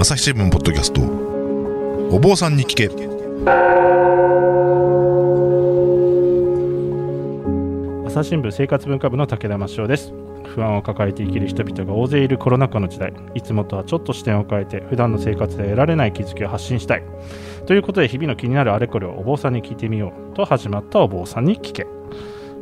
朝日新聞ポッドキャスト。お坊さんに聞け。朝日新聞生活文化部の武田真翔です。不安を抱えて生きる人々が大勢いるコロナ禍の時代。いつもとはちょっと視点を変えて普段の生活で得られない気づきを発信したい。ということで日々の気になるあれこれをお坊さんに聞いてみようと始まったお坊さんに聞け。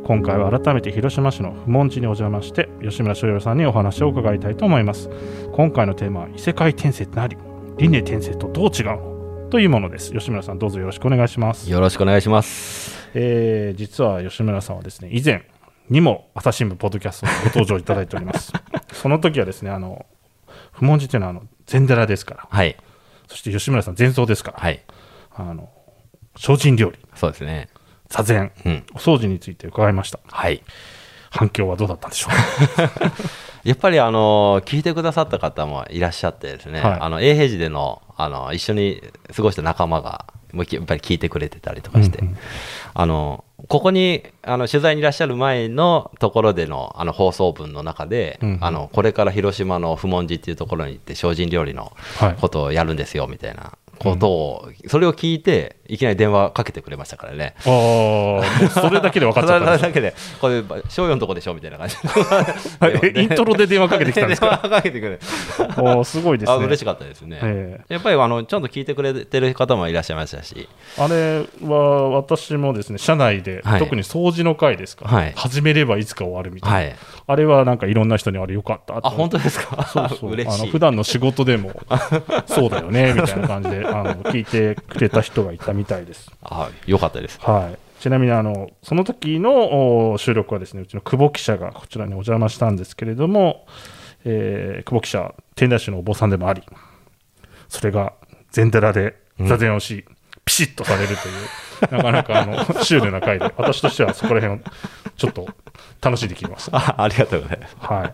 今回は改めて広島市の不問寺にお邪魔して吉村翔陽さんにお話を伺いたいと思います。今回のテーマは異世界転生って何？輪廻転生とどう違うの？というものです。吉村さんどうぞよろしくお願いします。よろしくお願いします。えー実は吉村さんはですね以前にも朝日新聞ポッドキャストにご登場いただいております。その時はですねあの不問寺というのはあの禅寺ですから。はい。そして吉村さん禅僧ですから、はい。あの精進料理。そうですね。座禅うん。お掃除について伺いました。はい。反響はどうだったんでしょう？やっぱりあの聞いてくださった方もいらっしゃってですね、はい。あの永平寺でのあの一緒に過ごした仲間がもうやっぱり聞いてくれてたりとかして、うんうん。あのここにあの取材にいらっしゃる前のところでのあの放送文の中で、うんうん。あのこれから広島の不問寺っていうところに行って精進料理のはい。ことをやるんですよみたいなことを、それを聞いていきなり電話かけてくれましたからね。ああそれだけで分かっちゃった それだけで、これ、商用のとこでしょみたいな感じえイントロで電話かけてきたんですか？電話かけてくれ。おーすごいですね。あ嬉しかったですね。えやっぱりあのちゃんと聞いてくれてる方もいらっしゃいましたし、あれは私もですね社内で、はい。特に掃除の回ですか、はい。始めればいつか終わるみたいな、はい。あれはなんかいろんな人にあれよかったあ、本当ですか？そうそう。嬉しい。あの普段の仕事でもそうだよねみたいな感じであの聞いてくれた人がいたみたいです。あ、よかったです。はいちなみにあのその時のお収録はですねうちの久保記者がこちらにお邪魔したんですけれども、えー久保記者天台宗のお坊さんでもありそれが禅寺で座禅をし、ピシッとされるというなかなかあの シュールな回で私としてはそこら辺をちょっと楽しんできました。あありがとうございます。はい。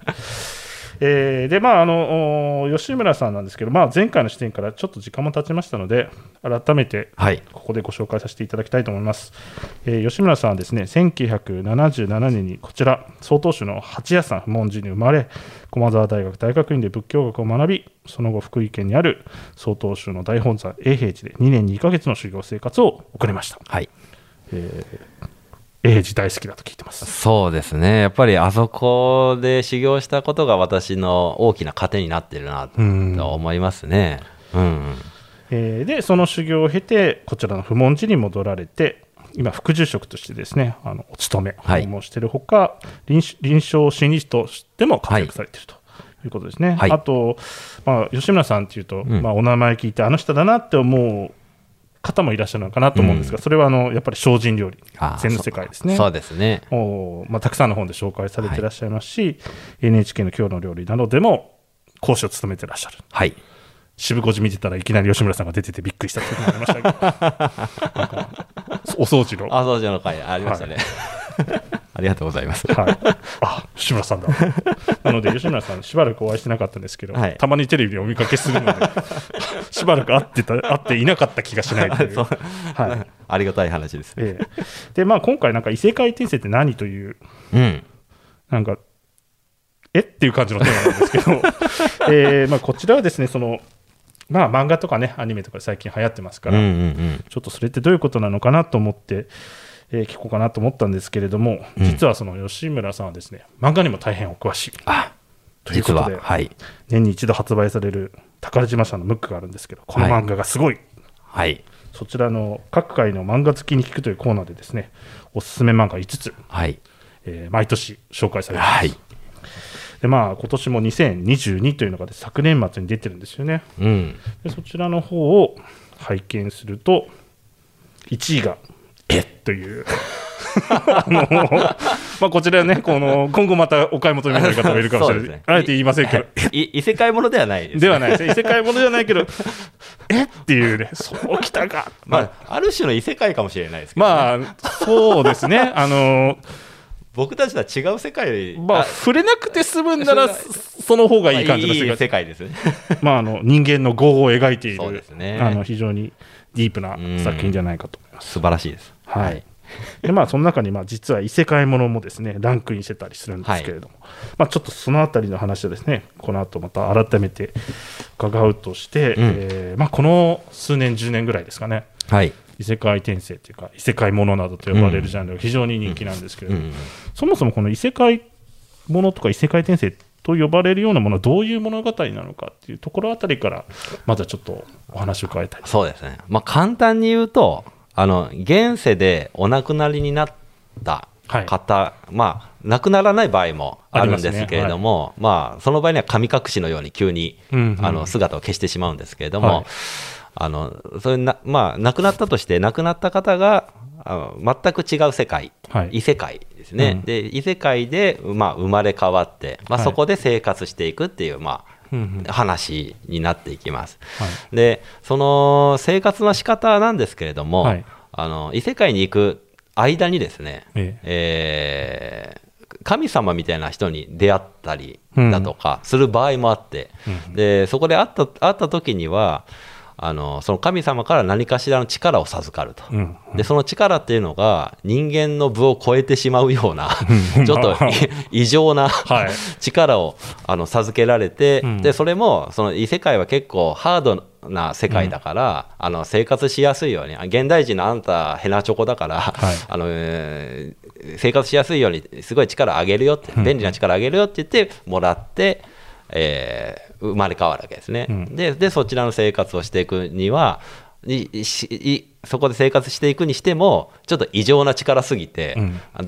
えーで、まあ、あの、お吉村さんなんですけど、まあ、前回の視点からちょっと時間も経ちましたので、改めて、はい。ここでご紹介させていただきたいと思います。えー吉村さんはですね、1977年にこちら、曹洞宗の八谷山不問寺に生まれ、駒沢大学大学院で仏教学を学び、その後、福井県にある曹洞宗の大本山永平寺で2年2ヶ月の修行生活を送りました。はい。永平寺大好きだと聞いてます。そうですね。やっぱりあそこで修行したことが私の大きな糧になってるなうんと思いますね。うん。えーでその修行を経てこちらの不問寺に戻られて今副住職としてですねあのお勤めはい訪問しているほか、臨臨床心理士としても活躍されていると。いうことですねはいあと、まあ、吉村さんっていうと、んまあ、お名前聞いてあの人だなって思う方もいらっしゃるのかなと思うんですが、それはあのやっぱり精進料理あ禅の世界ですね。そうですね。おまあ、たくさんの本で紹介されていらっしゃいますし、NHK の今日の料理などでも講師を務めていらっしゃる。はい。渋小路見てたらいきなり吉村さんが出ててびっくりした時もありましたけど。お掃除の、あ、掃除の会ありましたね。ありがとうございます。はい、あ吉村さんだ なので吉村さんしばらくお会いしてなかったんですけど、はいたまにテレビでお見かけするので しばらく会ってた会っていなかった気がしないという、はいありがたい話ですね。ええでまあ、今回なんか異世界転生って何といううん。なんかえ？っていう感じのテーマなんですけど、えーまあ、こちらはですねそのまあ漫画とかねアニメとかで最近流行ってますから、うんうんうん。ちょっとそれってどういうことなのかなと思って、えー聞こうかなと思ったんですけれども、うん実はその吉村さんはですね漫画にも大変お詳しいあ、ということではい。年に一度発売される宝島さんのムックがあるんですけどこの漫画がすごい、はい。そちらの各界の漫画好きに聞くというコーナーでですねおすすめ漫画5つ、はい。えー毎年紹介されてます、はい。でまあ今年も2022というのが、昨年末に出てるんですよねうん。でそちらの方を拝見すると1位が「え？っ」という。あの、まあ、こちらねこの今後またお買い求めになる方もいるかもしれない、あえて言いませんけど。い 異世界ものではないです。ではないですね。異世界ものじゃないけど「え？っ?」ていうね。そうきたか。まあ、ある種の異世界かもしれないですけど、ね、まあそうですね。あの僕たちとは違う世界まあ触れなくて済むんならその方がいい感じの世界世界ですね。まあ、あの人間の業を描いているあの非常にディープな作品じゃないかと思います。素晴らしいです。はい。でまあ、その中にまあ実は異世界ものもですねランクインしてたりするんですけれども、まあ、ちょっとそのあたりの話はですねこの後また改めて伺うとして、うん。えーまあ、この数年10年ぐらいですかね。はい。異世界転生というか異世界ものなどと呼ばれるジャンルが非常に人気なんですけれども、うん。そもそもこの異世界ものとか異世界転生と呼ばれるようなものはどういう物語なのかっていうところあたりからまずはちょっとお話を伺いたいそうですね。まあ、簡単に言うと、あの、現世でお亡くなりになったはい。方、まあ、亡くならない場合もあるんですけれども、まあ、その場合には神隠しのように急に、うんうん。あの、姿を消してしまうんですけれども、はい。あの、それな、まあ、亡くなったとして、亡くなった方が、あの全く違う世界、はい。異世界ですね、うん。で異世界で、まあ、生まれ変わって、まあ、はい。そこで生活していくっていう、まあ話になっていきます。はい。でその生活の仕方なんですけれども、はい。あの異世界に行く間にですね、ええ。ー神様みたいな人に出会ったりうんだとかする場合もあって、うん。でそこで会った会った時にはあのその神様から何かしらの力を授かると。うん。でその力っていうのが人間の部を超えてしまうようなうん。ちょっと い。異常なは い力をあの授けられて、うん。でそれもその異世界は結構ハードな世界だから、あの生活しやすいようにあ現代人のあんたヘナチョコだから、はい。あのえー生活しやすいようにすごい力あげるよって便利な力あげるよって言ってもらって、えー生まれ変わるわけですね、うん。ででそちらの生活をしていくにはいいしいそこで生活していくにしてもちょっと異常な力すぎて、うん。あ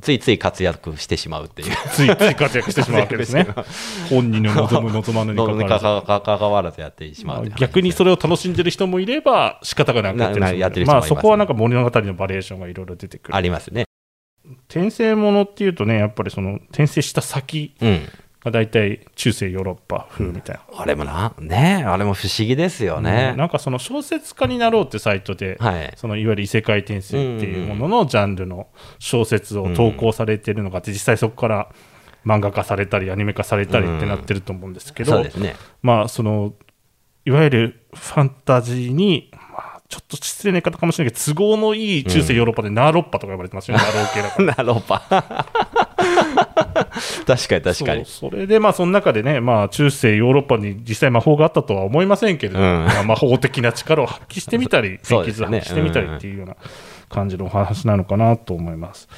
ついつい活躍してしまうっていう。ついつい活躍してしまうわけですね。本人の望む望まぬにの関わらず。かか関わらずやってしまうね逆にそれを楽しんでる人もいれば仕方がなくやってる人もいるまあそこはなんか物語のバリエーションがいろいろ出てくる。ありますね。転生ものっていうとねやっぱりその転生した先うん。が大体中世ヨーロッパ風みたいな、あれもな、ねあれも不思議ですよね。なんかその小説家になろうってサイトで、はい。そのいわゆる異世界転生っていうもののジャンルの小説を投稿されてるのがあって実際そこから漫画化されたりアニメ化されたりってなってると思うんですけど、そうですね。まあそのいわゆるファンタジーに、まあ、ちょっと失礼な言い方かもしれないけど都合のいい中世ヨーロッパでナーロッパとか呼ばれてますよね、ナロー系だから。なロパ。確かに確かに。それでまあその中でね、まあ、中世ヨーロッパに実際魔法があったとは思いませんけれども、うんまあ魔法的な力を発揮してみたり そう天気図発揮してみたりっていうような感じのお話なのかなと思います。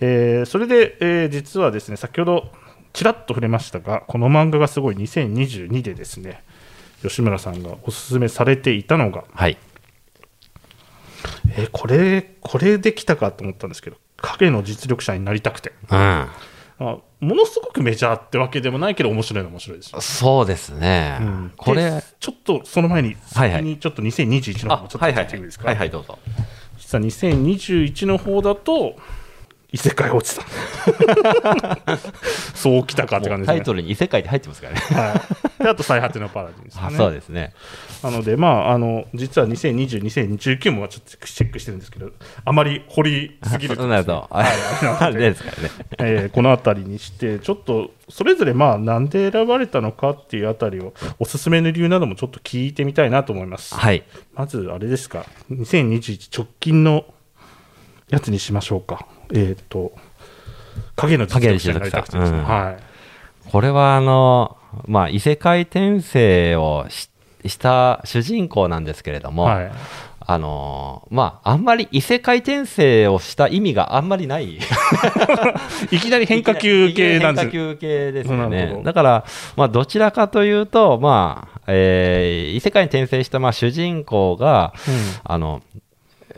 えーそれで、えー実はですね先ほどちらっと触れましたがこの漫画がすごい2022でですね吉村さんがおすすめされていたのが、はい。えーこれこれできたかと思ったんですけど影の実力者になりたくてうん。あものすごくメジャーってわけでもないけど面白いのは面白いですよ。そうですね。うん。これで、ちょっとその前にはいはい。先にちょっと2021のあ方もちょっとはいはい。聞いてもいいですか、はいはいどうぞ。実は2021の方だと異世界落ちた。そうきたかって感じですね。タイトルに異世界って入ってますからね。はい、であと最果てのパラディンですあねそうですね。なのでまああの実は2020、2019もちょっとチェックしてるんですけどあまり掘りすぎるとそうなると、ああれですからね。えーこの辺りにしてちょっとそれぞれまあなんで選ばれたのかっていうあたりをおすすめの理由などもちょっと聞いてみたいなと思います。はい。まずあれですか。2021直近のやつにしましょうかえっ、と影の実力者になりたくてですね、うんはい。これはあの、まあ、異世界転生をしした主人公なんですけれども、はい。あのまあ、あんまり異世界転生をした意味があんまりない。いきなり変化球系なんです。変化球系ですよね。ど。だから、まあ、どちらかというと、まあ、えー異世界に転生したまあ主人公が、あの、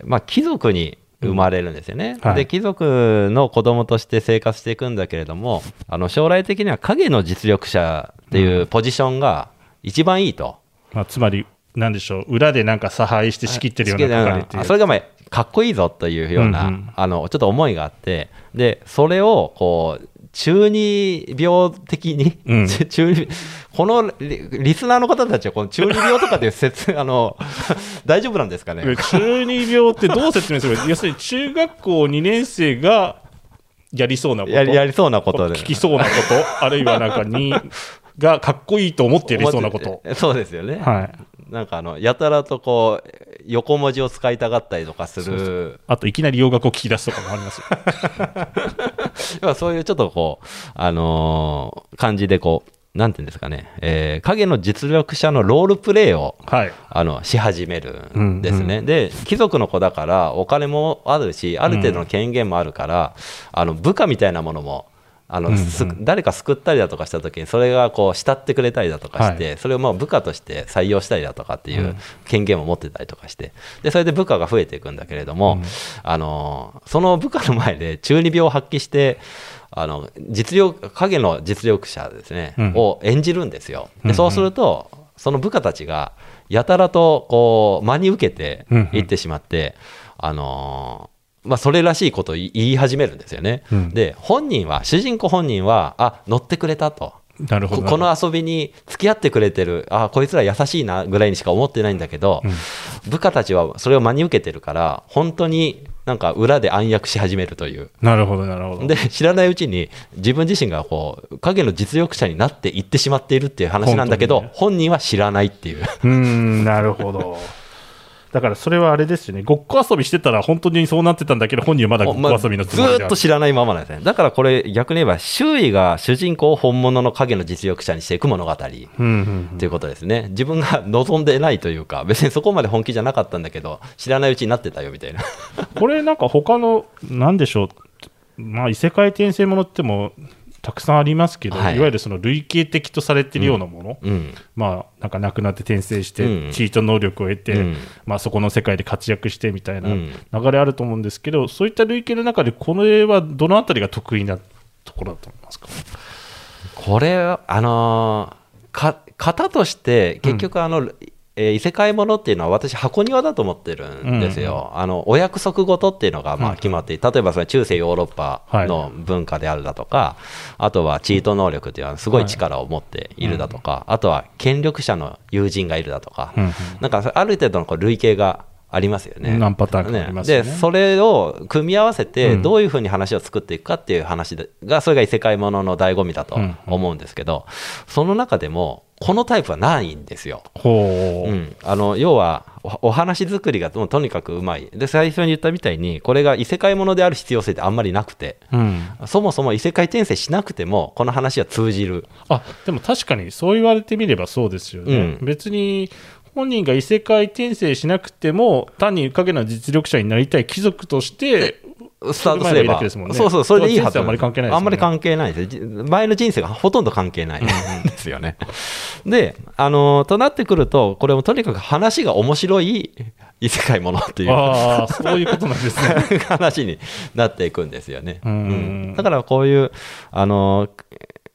まあ、貴族に生まれるんですよね、はい。で貴族の子供として生活していくんだけれどもあの将来的には影の実力者っていうポジションが一番いいと、まあ、つまりなんでしょう。裏でなんか差配して仕切ってるような係それがまあかっこいいぞというような、うんうん。あのちょっと思いがあって。でそれをこう中二病的に、うん。中二このリリスナーの方たちはこの中二病とかで説 あの 大丈夫なんですかね？中二病ってどう説明するか要するに中学校2年生がやりそうなこと？やりやりそうなことで。聞きそうなこと？あるいはなんかにがかっこいいと思ってやりそうなこと？そうですよね、はいなんかあのやたらとこう横文字を使いたがったりとかする。あといきなり洋楽を聞き出すとかもありますよ。そういうちょっとこう、あのー感じでこう、なんていうんですかね、えー影の実力者のロールプレイをはい。あのし始めるんですね、で貴族の子だからお金もあるしある程度の権限もあるから、あの部下みたいなものもあの、す誰か救ったりだとかした時にそれがこう慕ってくれたりだとかして、それをまあ部下として採用したりだとかっていう権限を持ってたりとかしてでそれで部下が増えていくんだけれども、あのその部下の前で中二病を発揮してあの実力影の実力者ですね、うん。を演じるんですよ。うんでそうするとその部下たちがやたらとこう真に受けてうんいってしまって、あのーまあ、それらしいことを言い始めるんですよね。うんで本人は主人公本人はあ乗ってくれたと。なるほど。ここの遊びに付き合ってくれてるあこいつら優しいなぐらいにしか思ってないんだけど、部下たちはそれを真に受けてるから本当になんか裏で暗躍し始めるというなるほど、なるほど。で知らないうちに自分自身がこう影の実力者になっていってしまっているっていう話なんだけど、本ね本人は知らないっていううーん、なるほど。だからそれはあれですよね、ごっこ遊びしてたら本当にそうなってたんだけど、本人はまだごっこ遊びのつずもりである。ーっと知らないままなんですね。だからこれ逆に言えば周囲が主人公を本物の影の実力者にしていく物語。ということですね。自分が望んでないというか別にそこまで本気じゃなかったんだけど知らないうちになってたよみたいな。これなんか他の、なんでしょう、まあ異世界転生ものってもたくさんありますけど、はい。い、わゆるその類型的とされているようなもの、うん。まあなんか亡くなって転生して、うん。チート能力を得て、うん。まあそこの世界で活躍してみたいなうん。流れあると思うんですけど、そういった類型の中で、これはどのあたりが得意なところだと思いますか？これあのーか型として結局あの、えー異世界ものっていうのは私箱庭だと思ってるんですよ、あのお約束事っていうのがまあ決まっていて、例えばそれ中世ヨーロッパの文化であるだとか、あとはチート能力っていうのはすごい力を持っているだとか、あとは権力者の友人がいるだとか、うんうん。なんかある程度のこう類型がありますよね。何パターンかありますよね。でそれを組み合わせてうん。どういうふうに話を作っていくかっていう話でがそれが異世界ものの醍醐味だと思うんですけど、その中でもこのタイプはないんですよ。ほう、うん、あの要はおお話作りがもうとにかくうまい。で最初に言ったみたいにこれが異世界ものである必要性ってあんまりなくて。うん。そもそも異世界転生しなくてもこの話は通じる。あでも確かにそう言われてみればそうですよね、うん。別に本人が異世界転生しなくても単に影の実力者になりたい貴族としてスタートすれば。ね。そうそうそれでいいはずあんまり関係ないですよねあんまり関係ないですじ前の人生がほとんど関係ないですよね。であのとなってくるとこれもとにかく話が面白い異世界ものっていう。ああそういうことなんですね。話になっていくんですよね。うん。うん。だからこういうあの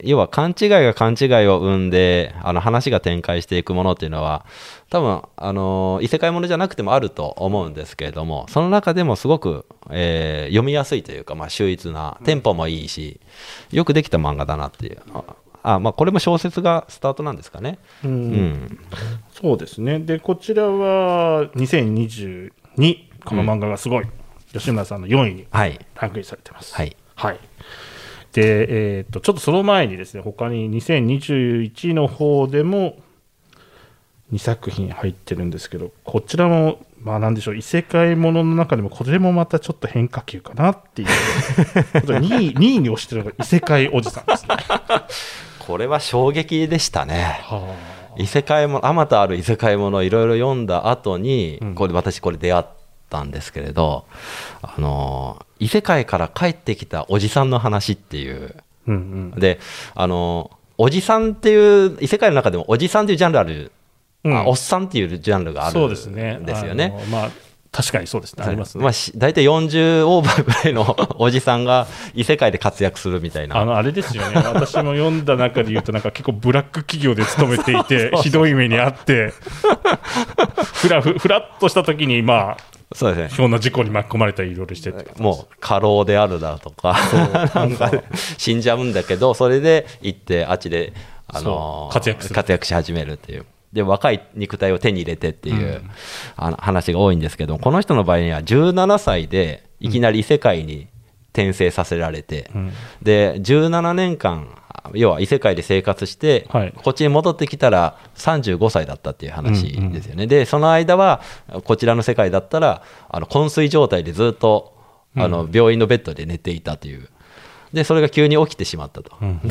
要は勘違いが勘違いを生んであの話が展開していくものっていうのは多分あの異世界ものじゃなくてもあると思うんですけれどもその中でもすごく、えー読みやすいというか、まあ、秀逸なテンポもいいしよくできた漫画だなっていうああ、まあ、これも小説がスタートなんですかね。うん。うん。そうですね。でこちらは2022この漫画がすごい、吉村さんの4位にはい、ランクインされてます。はい。はいで、えーっとちょっとその前にですね他に2021の方でも2作品入ってるんですけどこちらもまあなんでしょう異世界ものの中でもこれもまたちょっと変化球かなっていう2位 ,2 位に推してるのが異世界おじさんですね。これは衝撃でしたね。は異世界もあまたある異世界ものをいろいろ読んだ後に、うんこれ私これ出会ったんですけれどあの異世界から帰ってきたおじさんの話っていうあうんうんであのおじさんっていう異世界の中でもおじさんっていうジャンルある、うんあおっさんっていうジャンルがあるそうんですね。ですよね。あのまあ確かにそうですね。ありますね。まあ、し大体40オーバーぐらいの おじさんが異世界で活躍するみたいなあのあれですよね、私も読んだ中で言うと、なんか結構ブラック企業で勤めていて、ひどい目にあって、ふらふふらっとした時に、まあ、そうですね。ひょんな事故に巻き込まれたりいろいろしてってもう過労であるだとか。なんか死んじゃうんだけどそれで行ってあっちで、あの活躍活躍し始めるっていう。で若い肉体を手に入れてっていう、あの話が多いんですけどこの人の場合には17歳でいきなり異世界に転生させられて、うん。で17年間要は異世界で生活して、はい。こっちに戻ってきたら35歳だったっていう話ですよね、でその間はこちらの世界だったらあの昏睡状態でずっとあの病院のベッドで寝ていたという。でそれが急に起きてしまったと、うん。で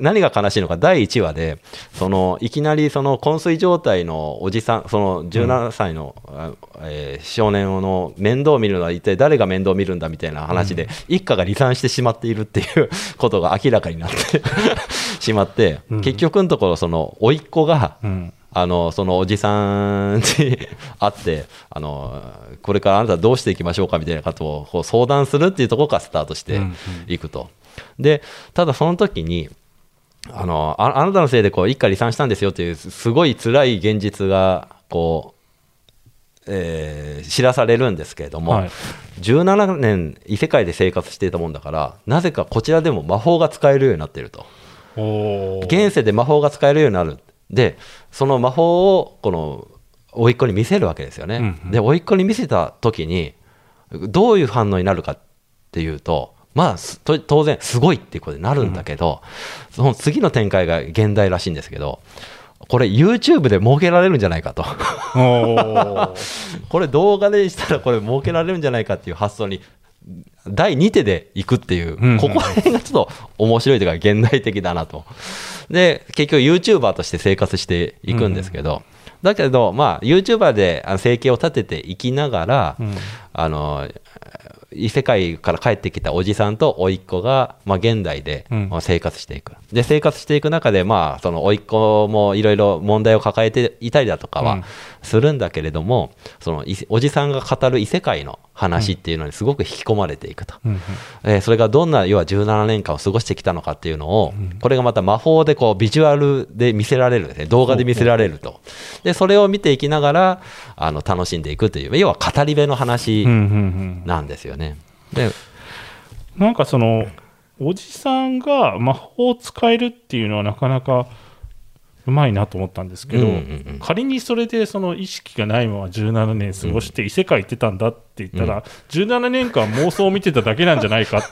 何が悲しいのか第1話でそのいきなりその昏睡状態のおじさんその17歳の、うん、えー、少年の面倒を見るのは一体誰が面倒を見るんだみたいな話で、うん、一家が離散してしまっているっていう ことが明らかになって しまって、うん、結局のところその甥っ子が、あのそのおじさんに 会ってあのこれからあなたどうしていきましょうかみたいなことをこう相談するっていうところからスタートしていくと。でただその時にあのあなたのせいでこう一家離散したんですよというすごい辛い現実がこう、えー、知らされるんですけれども、はい、17年異世界で生活していたもんだからなぜかこちらでも魔法が使えるようになっていると。現世で魔法が使えるようになる。でその魔法をこの甥っ子に見せるわけですよね、うんうん、で甥っ子に見せた時にどういう反応になるかっていうとまあ、当然すごいっていうことになるんだけど、うん、その次の展開が現代らしいんですけどこれ YouTube で儲けられるんじゃないかと。これ動画でしたらこれ儲けられるんじゃないかっていう発想に第2手でいくっていう、うん。うん、ここら辺がちょっと面白いというか現代的だなと。で結局 YouTuber として生活していくんですけど、うん。うんだけど、まあ、YouTuber で生計を立てていきながら、うん、あの異世界から帰ってきたおじさんと甥っ子が、まあ、現代で生活していく、うん、で生活していく中で、まあ、その甥っ子もいろいろ問題を抱えていたりだとかはするんだけれども、うん、そのおじさんが語る異世界の話っていうのにすごく引き込まれていくと、うん、えー、それがどんな要は17年間を過ごしてきたのかっていうのを、これがまた魔法でこうビジュアルで見せられる、ね、動画で見せられると。でそれを見ていきながらあの楽しんでいくという要は語り部の話なんですよね。でなんかそのおじさんが魔法を使えるっていうのはなかなかうまいなと思ったんですけど、うんうんうん、仮にそれでその意識がないまま17年過ごして異世界行ってたんだって言ったら、うん、17年間妄想を見てただけなんじゃないかっ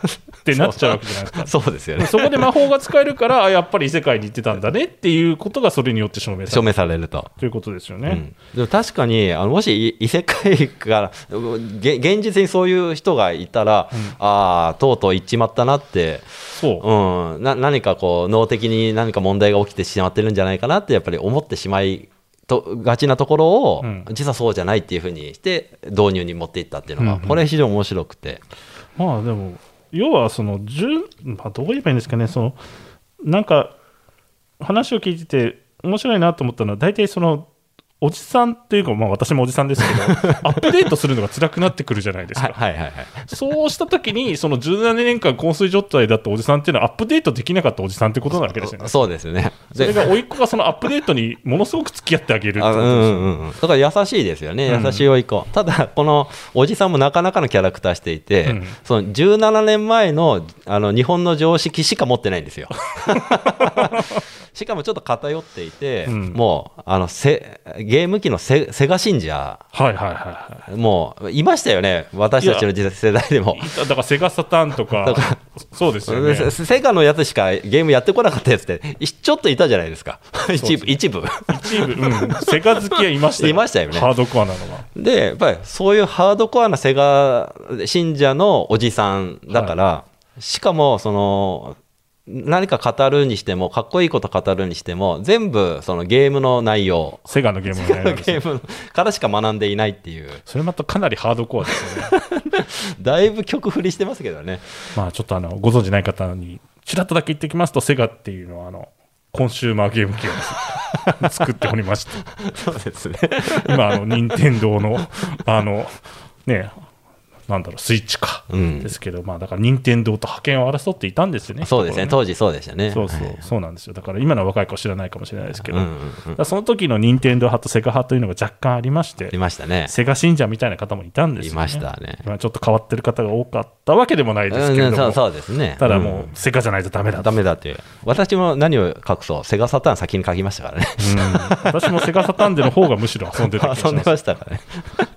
てなっちゃうわけじゃないですか。そうですよね。そこで魔法が使えるからやっぱり異世界に行ってたんだねっていうことがそれによって証明される。証明されると。ということですよね、うん、でも確かにあのもし異世界から現実にそういう人がいたら、うん、ああとうとう行っちまったなって。そう、うん、な何かこう脳的に何か問題が起きてしまってるんじゃないかなってやっぱり思ってしまいとがちなところを、うん、実はそうじゃないっていうふうにして導入に持っていったっていうのが、うんうん、これ非常に面白くて。まあでも要はその、まあ、どう言えばいいんですかね。そのなんか話を聞いてて面白いなと思ったのは大体そのおじさんっていうか、まあ、私もおじさんですけど、アップデートするのが辛くなってくるじゃないですか。はいはいはい、そうしたときに、その17年間、昏睡状態だったおじさんっていうのは、アップデートできなかったおじさんってことなわけですよね。そうですね。それが、甥っ子がそのアップデートにものすごく付き合ってあげるってことですよ、うんうん、だから優しいですよね、優しい甥っ子。うん、ただ、このおじさんもなかなかのキャラクターしていて、うん、その17年前のあの日本の常識しか持ってないんですよ。しかもちょっと偏っていて、うん、もうあのセゲーム機のセセガ信者、はいはいはい、もういましたよね、私たちの世代でも。だからセガサターンとか、そうですよね。セガのやつしかゲームやってこなかったやつって、ちょっといたじゃないですか、一部。一部、一部うん、セガ好きはいましたよいましたよね。ハードコアなのは。で、やっぱりそういうハードコアなセガ信者のおじさんだから、はい、しかもその何か語るにしても、かっこいいこと語るにしても、全部そのゲームの内容、セガのゲームの内容ゲームからしか学んでいないっていう、それまたかなりハードコアですよね。だいぶ曲振りしてますけどね。まあちょっとあのご存じない方に、ちらっとだけ言ってきますと、セガっていうのは、あのコンシューマーゲーム機を 作っておりまして、そうですね今、あの任天堂のあのねなんだろう、スイッチか、うん、ですけど、まあ、だから任天堂と覇権を争っていたんですよね。そうですね、ね当時そうでしたね。そうそう、はい、そうなんですよ。だから今の若い子知らないかもしれないですけど、うんうんうん、その時の任天堂派とセガ派というのが若干ありまして、いましたね。セガ信者みたいな方もいたんですよ、ね。いましたね。今ちょっと変わってる方が多かったわけでもないですけれども、うん、そうそうですね。ただもう、セガじゃないとだめだだめだっていう。私も何を隠そう、セガサターン先に書きましたからね。うん、私もセガサターンでの方がむしろ遊んでた 遊んでましたからね。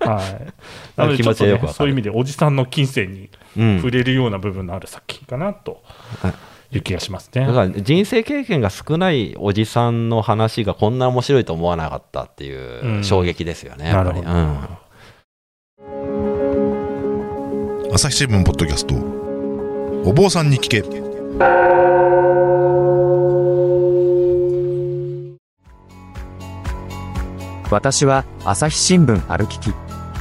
はい。なので、ちょっと、ね、そういう意味でおじさんの金銭に触れるような部分のある作品かなと。うん。はいいう気がしますね。だから人生経験が少ないおじさんの話がこんな面白いと思わなかったっていう衝撃ですよね、うん、やっぱり、うん、朝日新聞ポッドキャスト「お坊さんに聞け」私は朝日新聞歩きき。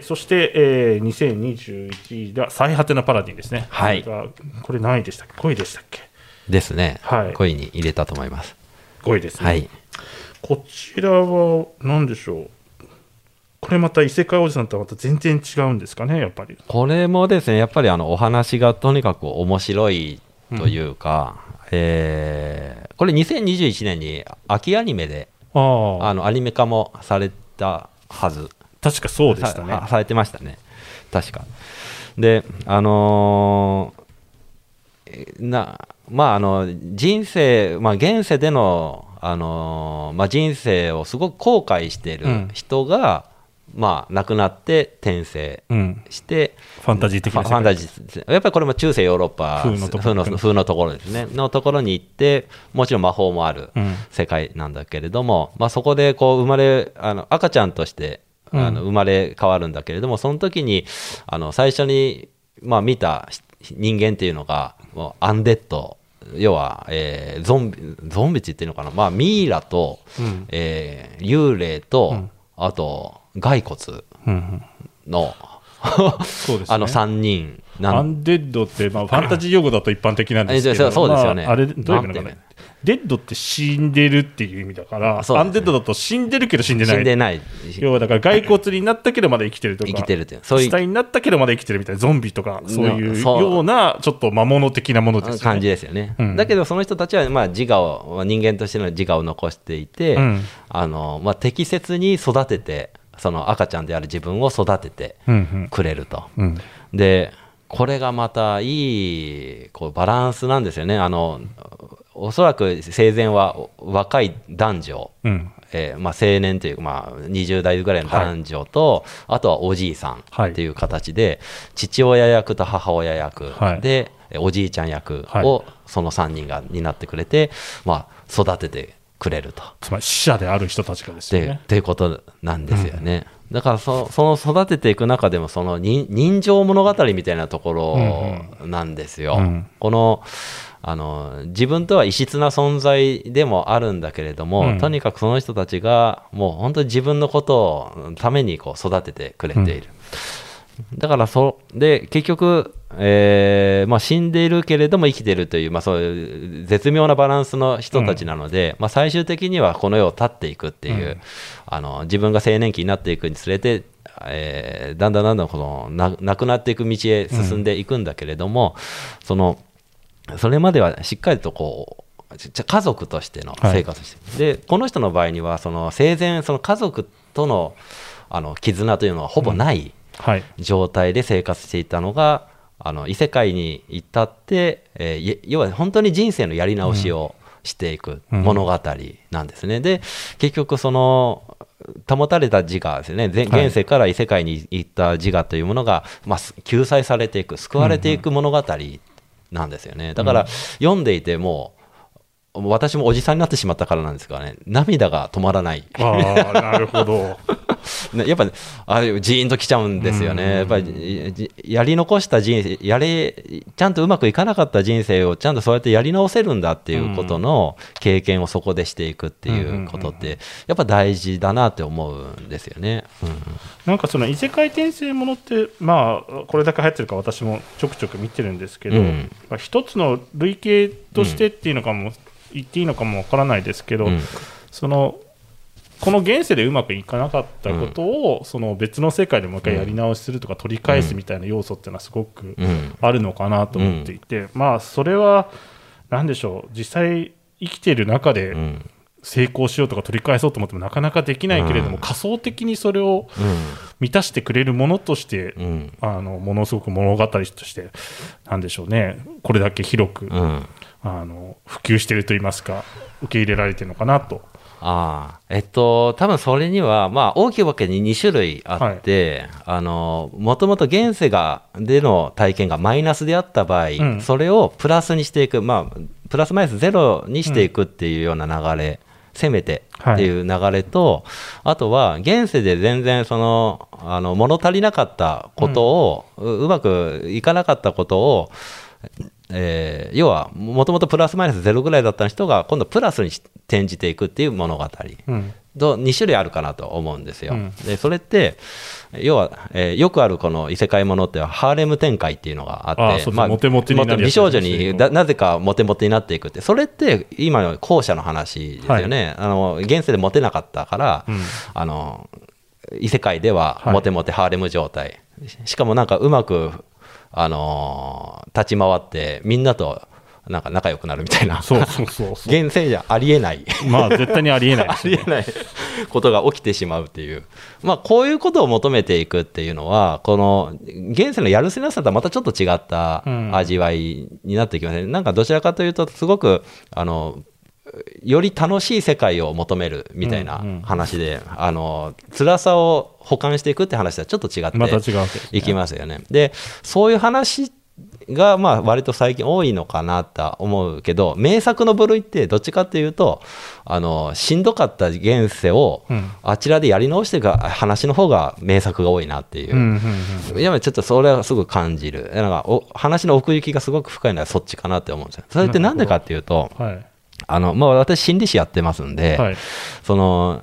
そして、えー、2021では最果てのパラディンですね。はい。これ何位でしたっけ ?5 位でしたっけ？ですね。はい。5位に入れたと思います。5位ですね。はい。こちらは何でしょう？これまた異世界おじさんとはまた全然違うんですかね、やっぱり。これもですね、やっぱりあのお話がとにかく面白いというか、うん、えー、これ2021年に秋アニメであのアニメ化もされたはず。確かそうでしたね。されてましたね。確か。で、あのー、な、まあ、あの、人生、まあ、現世での、あのー、まあ、人生をすごく後悔している人が、うん、まあ、亡くなって転生して、うん、ファンタジー的なファンタジーやっぱりこれも中世ヨーロッパ風の風の風のところですね。のところに行ってもちろん魔法もある世界なんだけれども、うん、まあ、そこでこう生まれあの赤ちゃんとしてあの生まれ変わるんだけれども、その時にあの最初に、まあ、見た人間っていうのがもうアンデッド。要は、えー、ゾンビゾンビって言ってるのかな、まあ、ミイラと、うん、えー、幽霊と、うん、あと骸骨の、そうですね、あの3人アンデッドって、まあ、ファンタジー用語だと一般的なんですけど、そうですよね、まあ、あれどういうのかな。デッドって死んでるっていう意味だから、ね、アンデッドだと死んでるけど死んでない。死んでない。要はだから骸骨になったけどまだ生きてるとか、生きてるってそういう。死体になったけどまだ生きてるみたいな、ゾンビとか、そう。いうような、ちょっと魔物的なものですよね。感じですよね。うん、だけど、その人たちはまあ自我を、人間としての自我を残していて、うん、あのまあ、適切に育てて、その赤ちゃんである自分を育ててくれると。うん。うん、でこれがまたいいこうバランスなんですよね。あのおそらく生前は若い男女、うん、えー、まあ、青年というか、まあ、20代ぐらいの男女と、はい、あとはおじいさんっていう形で、はい、父親役と母親役で、はい、おじいちゃん役をその3人が担ってくれて、まあ、育ててくれると。つまり死者である人たちがですよね。っていうことなんですよね。うんだからその育てていく中でもその人情物語みたいなところなんですよ。うんうん、このあの自分とは異質な存在でもあるんだけれども、うん、とにかくその人たちがもう本当に自分のことをためにこう育ててくれている。うん、だからそで結局、えーまあ、死んでいるけれども生きているという,、まあ、そういう絶妙なバランスの人たちなので、うん、まあ、最終的にはこの世を立っていくっていう、あの自分が青年期になっていくにつれてえー、だんだんだんだんこのななくなっていく道へ進んでいくんだけれども、そのそれまではしっかりとこう家族としての生活して、はい、でこの人の場合にはその生前その家族とのあの絆というのはほぼない状態で生活していたのが、あの異世界に至って、えー、要は本当に人生のやり直しをしていく物語なんですね。で結局その保たれた自我ですね。現世から異世界に行った自我というものが、まあ、救済されていく救われていく物語なんですよね。だから、読んでいても私もおじさんになってしまったからなんですがね。涙が止まらない。あなるほど やっぱ、ね、あれジーンときちゃうんですよね、やっぱりやり残した人生やれちゃんとうまくいかなかった人生をちゃんとそうやってやり直せるんだっていうことの経験をそこでしていくっていうことって、やっぱ大事だなって思うんですよね、うん、なんかその異世界転生ものって、まあ、これだけ流行ってるか私もちょくちょく見てるんですけど、うん、まあ、一つの類型としてっていうのかも、言っていいのかもわからないですけど、うん、そのこの現世でうまくいかなかったことを、うん、その別の世界でもう一回やり直しするとか取り返すみたいな要素っていうのはすごくあるのかなと思っていて、まあそれは何でしょう。実際生きてる中で成功しようとか取り返そうと思ってもなかなかできないけれども、仮想的にそれを満たしてくれるものとして、あのものすごく物語としてなんでしょうね。これだけ広く、あの普及しているといいますか受け入れられてるのかなとああ、えっと、多分それには、まあ、大きいわけに2種類あって、あの、もともと現世が、での体験がマイナスであった場合、ん。それをプラスにしていく、まあ、プラスマイナスゼロにしていくっていうような流れ、せめてっていう流れと、あとは現世で全然そのあの物足りなかったことを、ううまくいかなかったことを、えー要はもともとプラスマイナスゼロぐらいだった人が今度プラスに転じていくっていう物語。うん。と2種類あるかなと思うんですよ。うん。でそれって要は、えーよくあるこの異世界ものってハーレム展開っていうのがあってあーそうそうモテモテになるやつ美少女にだなぜかモテモテになっていくって。それって今の後者の話ですよね、あの現世でモテなかったから、うん。あの異世界でははい。モテモテハーレム状態、しかもなんかうまく、あのー立ち回ってみんなとなんか仲良くなるみたいな。そうそうそうそう。現世じゃありえない。まあ絶対にありえないで ありえないことが起きてしまうっていう、まあ、こういうことを求めていくっていうのは、この現世のやるせなさとはまたちょっと違ったうん。味わいになってきますね、なんかどちらかというと、すごくあのより楽しい世界を求めるみたいなうんうん話で、あの辛さを補完していくって話とはちょっと違って、いきますよね。で、そういう話が、まあ、割と最近多いのかなとは思うけど、名作の部類ってどっちかっていうと、あの、しんどかった現世をうん、あちらでやり直していく話の方が名作が多いなっていう。うんうんうんいやちょっとそれはすごく感じる。なんかお話の奥行きがすごく深いのはそっちかなって思うんですよ。それってなんでかっていうと、はいあの、まあ私心理師やってますんで、はい。その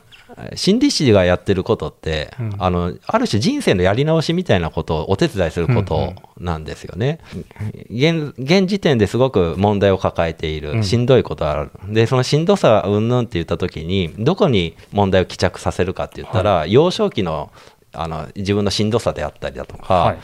心理師がやってることって、うん。あのある種人生のやり直しみたいなことをお手伝いすることなんですよね。現現時点ですごく問題を抱えている、うん。しんどいことがある。で、そのしんどさうんぬんって言った時に、どこに問題を帰着させるかって言ったら、幼少期のあの自分のしんどさであったりだとか、はい。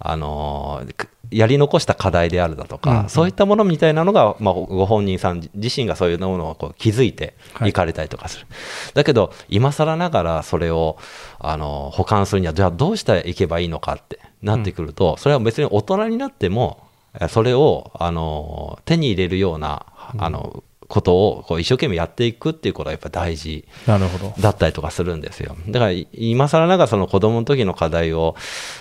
あのくやり残した課題であるだとか、うんうん。そういったものみたいなのが、まあ、ご本人さん自身がそういうものをこう気づいてい。かれたりとかする、だけど今更ながらそれをあの保管するにはじゃあどうしていけばいいのかってなってくると、それは別に大人になってもえそれをあの手に入れるようなあのことをこう一生懸命やっていくっていうことがやっぱ大事だったりとかするんですよ。だからい今更ながらその子供の時の課題を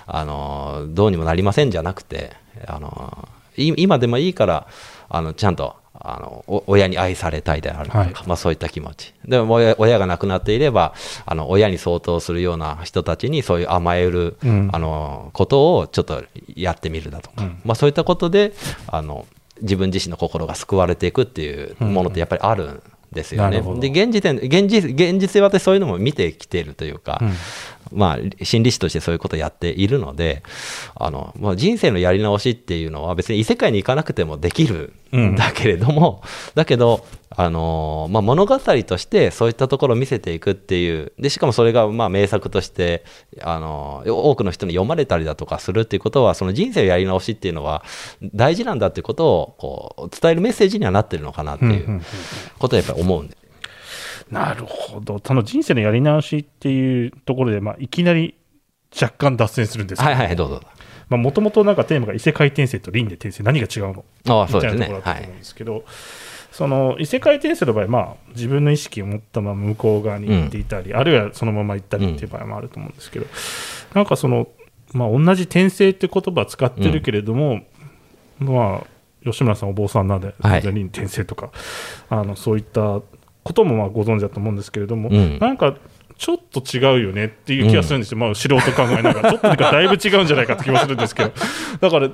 あのどうにもなりませんじゃなくてあのい今でもいいからあのちゃんとあのお親に愛されたいであるとか、はい。まあ、そういった気持ち。でも親親が亡くなっていればあの親に相当するような人たちにそういう甘える、うん。あのことをちょっとやってみるだとか、うん。まあ、そういったことであの自分自身の心が救われていくっていうものってやっぱりあるんですよね。なるほどで現時点現実現実で私そういうのも見てきているというか、まあ、心理師としてそういうことをやっているのであの、まあ、人生のやり直しっていうのは別に異世界に行かなくてもできるんだけれども、だけど、あのまあ、物語としてそういったところを見せていくっていうでしかもそれがまあ名作として、あの多くの人に読まれたりだとかするっていうことはその人生のやり直しっていうのは大事なんだっていうことをこう伝えるメッセージにはなってるのかなっていうんうんうんうことはやっぱり思うんです。なるほど。その人生のやり直しっていうところで、まあ、いきなり若干脱線するんですけど。はいはいどうぞ。もともとなんかテーマが異世界転生と輪廻転生何が違うの？ああみそうですね。たいなところ。だはいと思うんですけど、その異世界転生の場合、まあ、自分の意識を持ったまま向こう側に行っていたり、あるいはそのまま行ったりっていう場合もあると思うんですけど、なんかその、まあ、同じ転生って言葉使ってるけれども、まあ、吉村さんお坊さんなんで、はい。全然輪廻転生とかあのそういったこともまあご存知だと思うんですけれども、うん。なんかちょっと違うよねっていう気がするんですよ、まあ、素人考えながら、ちょっとなんかだいぶ違うんじゃないかって気もするんですけど、だから、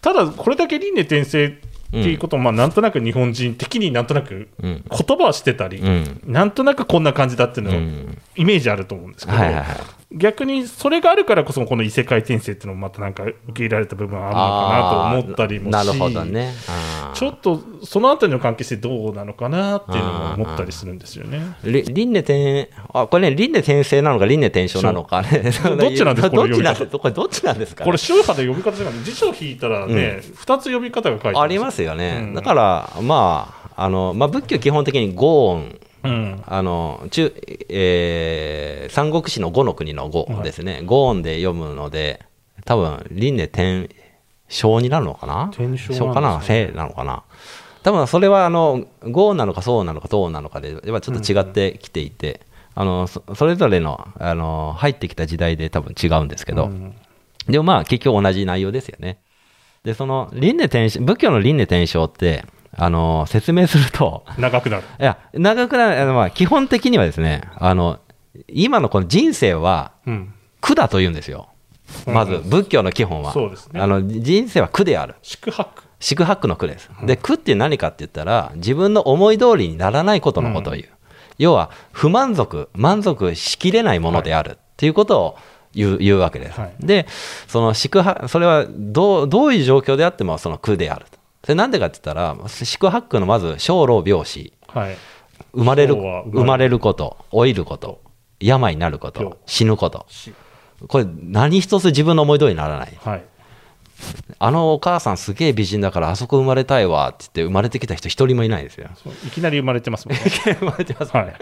ただ、これだけ輪廻転生っていうことを、まあ、なんとなく日本人的になんとなくうん。言葉はしてたり、うん。なんとなくこんな感じだっていううのをん。イメージあると思うんですけど、はいはいはい。逆にそれがあるからこそ、この異世界転生っていうのもまたなんか受け入れられた部分はあるのかなと思ったりもし、なるほどね。ちょっとそのあたりの関係性どうなのかなっていうのも思ったりするんですよね。り輪廻転あこれね輪廻転生なのか輪廻転生なのか。ね どっちなんですかこれどっちなんですこれどっちなんですかね、これ、宗派で呼び方じゃなくて、辞書を引いたらね、二、つ呼び方が書いてありますよね、うん。だからまああの、まあ、仏教基本的に五音うん。あの中、えー三国志の五の国の五ですね、五音で読むので多分輪廻転生になるのかな？転生なかね。生かな？生なのかな？多分それはあの豪なのかそうなのかどうなのかでやっぱちょっと違ってきていて、あのそそれぞれのあの入ってきた時代で多分違うんですけど、うん。でもまあ結局同じ内容ですよね。でその輪廻転生仏教の輪廻転生ってあの説明すると長くなる。いや長くなるあのまあ基本的にはですねあの今のこの人生はうん。苦だと言うんですよ。まず仏教の基本は。そうですねあの人生は苦である。宿泊。四苦八苦の苦です。で、苦って何かって言ったら、自分の思い通りにならないことのことを言う。要は、不満足、満足しきれないものであるっていうことを言う言うわけです。はいで、その四苦八、それはどうどういう状況であってもその苦であると。それなんでかって言ったら、四苦八苦のまず、生老病死、はい。生まれる生まれること、老いること、病になるこ病と、死ぬこと。しこれ何一つ自分の思い通りにならない。はい。あのお母さんすげえ美人だからあそこ生まれたいわって言って生まれてきた人一人もいないですよ。いきなり生まれてますもんね。生まれてます、はい。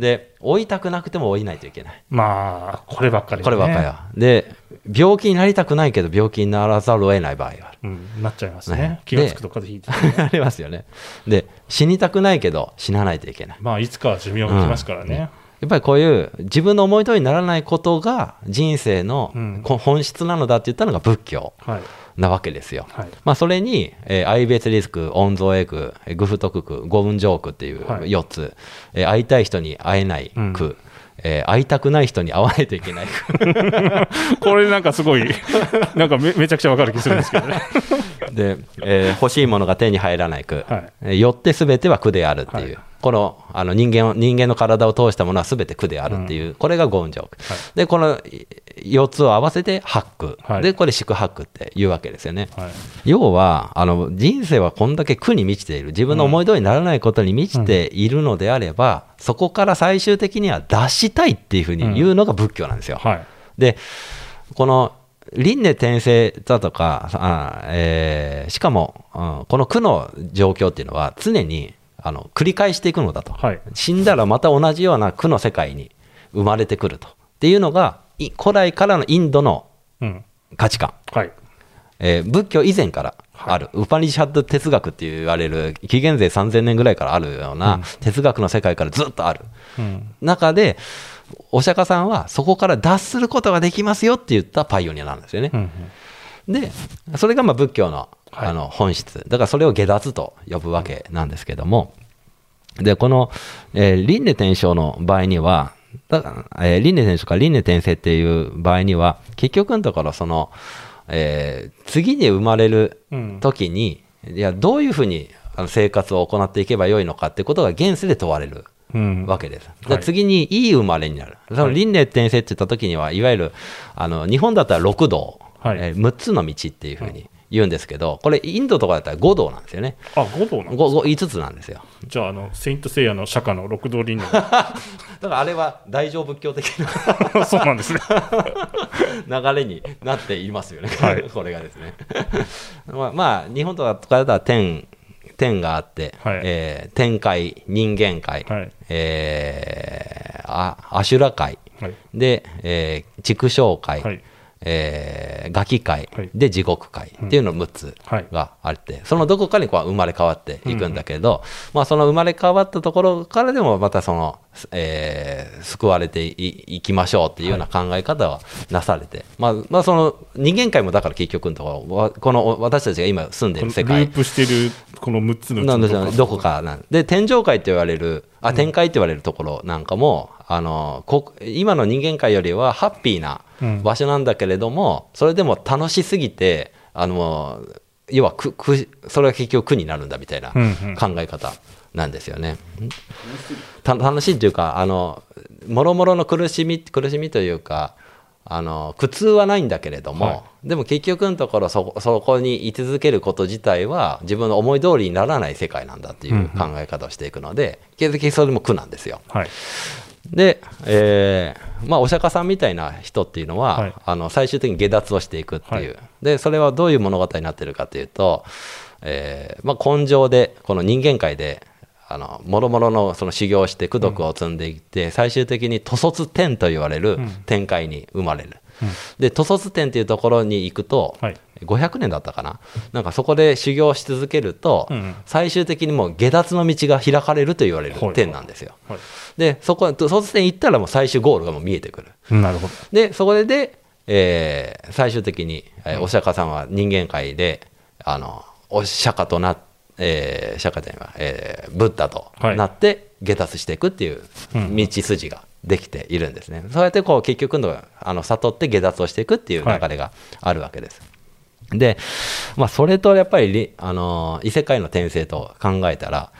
で、追いたくなくても追いないといけない。まあ、こればっかり、ね。こればっかりは。で、病気になりたくないけど病気にならざるを得ない場合がある。うん、なっちゃいますね。ね気がつくと風邪ひいて。ありますよね。で、死にたくないけど死なないといけない。まあ、いつかは寿命が来ますからね。やっぱりこういう自分の思い通りにならないことが人生の本質なのだって言ったのが仏教はい。なわけですよ。はい。まあ、それに、えー愛別リスク、温蔵エク、えーグフトクク、五運ジョークっていうはい4つ、えー会いたい人に会えない句、うんえー会いたくない人に会わないといけない。句 これなんかすごい、なんかめめちゃくちゃわかる気するんですけどね。で、えー欲しいものが手に入らない句、はい。えーよってすべては苦であるっていう、はいこのあの人間を人間の体を通したものはすべて苦であるっていう、これが五運ジョーク、はいでこの4つを合わせて八苦、はいでこれ四苦八苦っていうわけですよね。はい。要はあの人生はこんだけ苦に満ちている自分の思い通りにならないことに満ちているのであれば、そこから最終的には脱したいっていうふうに言うのが仏教なんですよ。はい。でこの輪廻転生だとかあ、えーしかも、うんこの苦の状況っていうのは常にあの繰り返していくのだと、はい。死んだらまた同じような苦の世界に生まれてくるとっていうのがい古来からのインドのうん。価値観はい。えー仏教以前からある、ウパニシャッド哲学って言われる紀元前3000年ぐらいからあるような哲学の世界からずっとあるうん。中でお釈迦さんはそこから脱することができますよって言ったパイオニアなんですよねう。ん。でそれがまあ仏教のはいあの本質だからそれを下脱と呼ぶわけなんですけどもでこの、えー輪廻転生の場合にはだから、えー輪廻転生か輪廻転生っていう場合には結局のところその、えー次に生まれるうん。時にいやどういうふうに生活を行っていけばよいのかってことが現世で問われるうん。わけです。ではい次にいい生まれになる。その輪廻転生って言った時には、いわゆるあの日本だったら六道、はいえー6つの道っていうふうに言うんですけど、これインドとかだったら5道なんですよね。あ、五道なん 5, 5つなんですよ。じゃあ、あの、セイント・セイヤの釈迦の六道輪廻。だからあれは大乗仏教的なそうなんですね。流れになっていますよね、はいこれがですね。まあ、まあ、日本とかだったら天天があって、はいえー天界、人間界、はいえーあアシュラ界、はい。で、えー畜生界、はい。えーガキ界、はい。で地獄界っていうの6つはい。があって、そのどこかにこう生まれ変わっていくんだけど、まあ、その生まれ変わったところからでもまたその、えー救われていいきましょうっていうような考え方はなされて、まあまあ、その人間界もだから結局のところわこの私たちが今住んでる世界。ループしてる、この6つのなんですよね。どこかなん。で天上界って言われるあ天界って言われるところなんかも、あのこ今の人間界よりはハッピーなうん。場所なんだけれども、それでも楽しすぎてあの要はくくそれは結局苦になるんだみたいなうんうん。考え方なんですよね。た楽しいっていうかあのもろもろの苦しみ苦しみというかあの苦痛はないんだけれども、はでも結局のところそこそこに居続けること自体は自分の思い通りにならない世界なんだっていう考え方をしていくので、結局それも苦なんですよ。はい。で、えーまあ、お釈迦さんみたいな人っていうのは、はいあの最終的に下脱をしていくっていう、はいでそれはどういう物語になってるかというと、えーまあ、根性でこの人間界であの諸々のその修行をして功徳を積んでいって、最終的に徒卒天と言われる天界に生まれる、で塗卒店っていうところに行くと、はい。500年だったかな。なんかそこで修行し続けると、うん最終的にもう下脱の道が開かれると言われるはい。店なんですよ、はい。でそこ塗卒店行ったらもう最終ゴールがもう見えてくる。うんなるほど。でそこで、えー最終的に、えーお釈迦さんは人間界であのお釈迦とな、えー釈迦というのは、えーブッダとなって下脱していくっていううん。道筋ができているんですね、そうやってこう結局のあの悟って下脱をしていくっていう流れがあるわけです。で、まあ、それとやっぱりり、あの異世界の転生と考えたら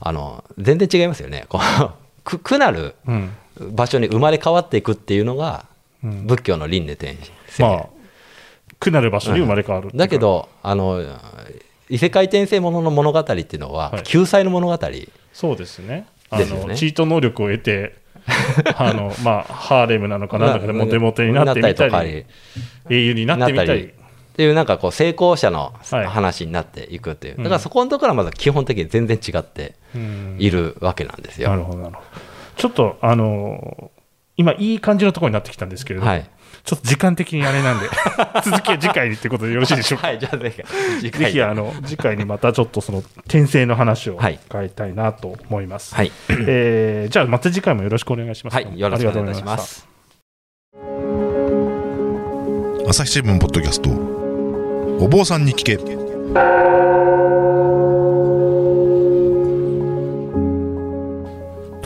あの全然違いますよね。こう く苦なるうん。場所に生まれ変わっていくっていうのがうん。仏教の輪廻転生、まあ苦なる場所に生まれ変わるうか。だけどあの異世界転生ものの物語っていうのは、はい。救済の物語。そうですね。あですよね。のチート能力を得て あのまあハーレムなのかなんだかでモテモテになってみたとかり。英雄になってみたり。っていうなんかこう成功者のはい。話になっていくっていう、うん。だからそこのところはまず基本的に全然違ってうん。いるわけなんですよ。なるほどなるほど。ちょっとあの今いい感じのところになってきたんですけれども、はいちょっと時間的にあれなんで。続きは次回にってことでよろしいでしょうか？はい、じゃあぜひ。次ぜ回ひあの次回にまたちょっとその転生の話をはい。伺いたいなと思います。はい、えーじゃあまた次回もよろしくお願いします。はい、よろしくお願いしまありがとうございす。朝日新聞ポッドキャスト。お坊さんに聞け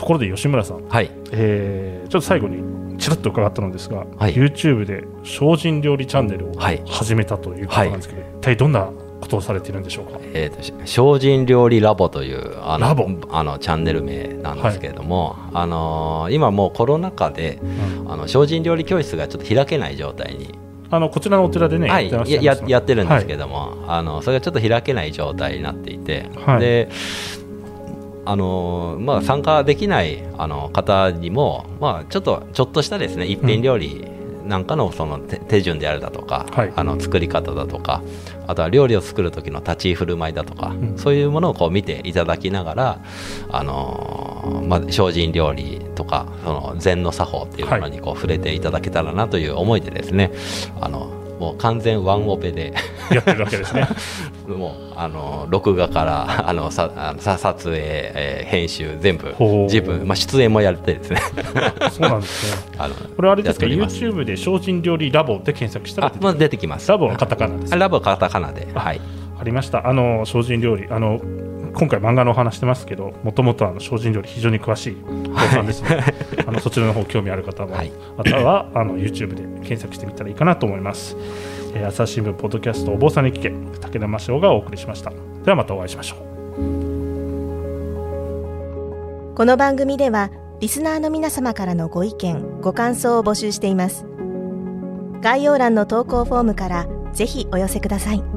ころで吉村さん、はい、えーちょっと最後にちらっと伺ったのですが、はい。YouTube で精進料理チャンネルをはい。始めたということなんですけど、一体どんなことをされているんでしょうか？えーとし精進料理ラボというあのラボ。あのチャンネル名なんですけれども、あのー今もうコロナ禍でうん。あの精進料理教室がちょっと開けない状態に。あのこちらのお寺でね、はい、ややってるんですけど、ども、あのそれがちょっと開けない状態になっていて、はい。であのまあ、参加できないあの方にも、まあ、ちょっとちょっとしたですね一品料理なんかのその手手順であるだとか、はい。あの作り方だとかあとは料理を作る時の立ち居振る舞いだとか、ん。そういうものをこう見ていただきながら、あのまあ、精進料理とかその禅の作法っていうものにこう触れていただけたらなという思いでですね、あのもう完全ワンオペでやってるわけですね。もうあの録画から あのさあのさ撮影、えー編集全部自分、まあ、出演もやってですね そうなんですね。あのこれあれですか、す YouTube で精進料理ラボで検索したら出て、まあ、出てきますラボはカタカナです。ラボはカタカナではいありました。あの精進料理、あの今回漫画のお話してますけど、もともとあの精進料理非常に詳しいお父さんですので、あのそちらの方興味ある方は、はいまたはあの YouTube で検索してみたらいいかなと思います。えー朝日新聞ポッドキャストお坊さんに聞け武田真翔がお送りしました。ではまたお会いしましょう。この番組ではリスナーの皆様からのご意見ご感想を募集しています概要欄の投稿フォームからぜひお寄せください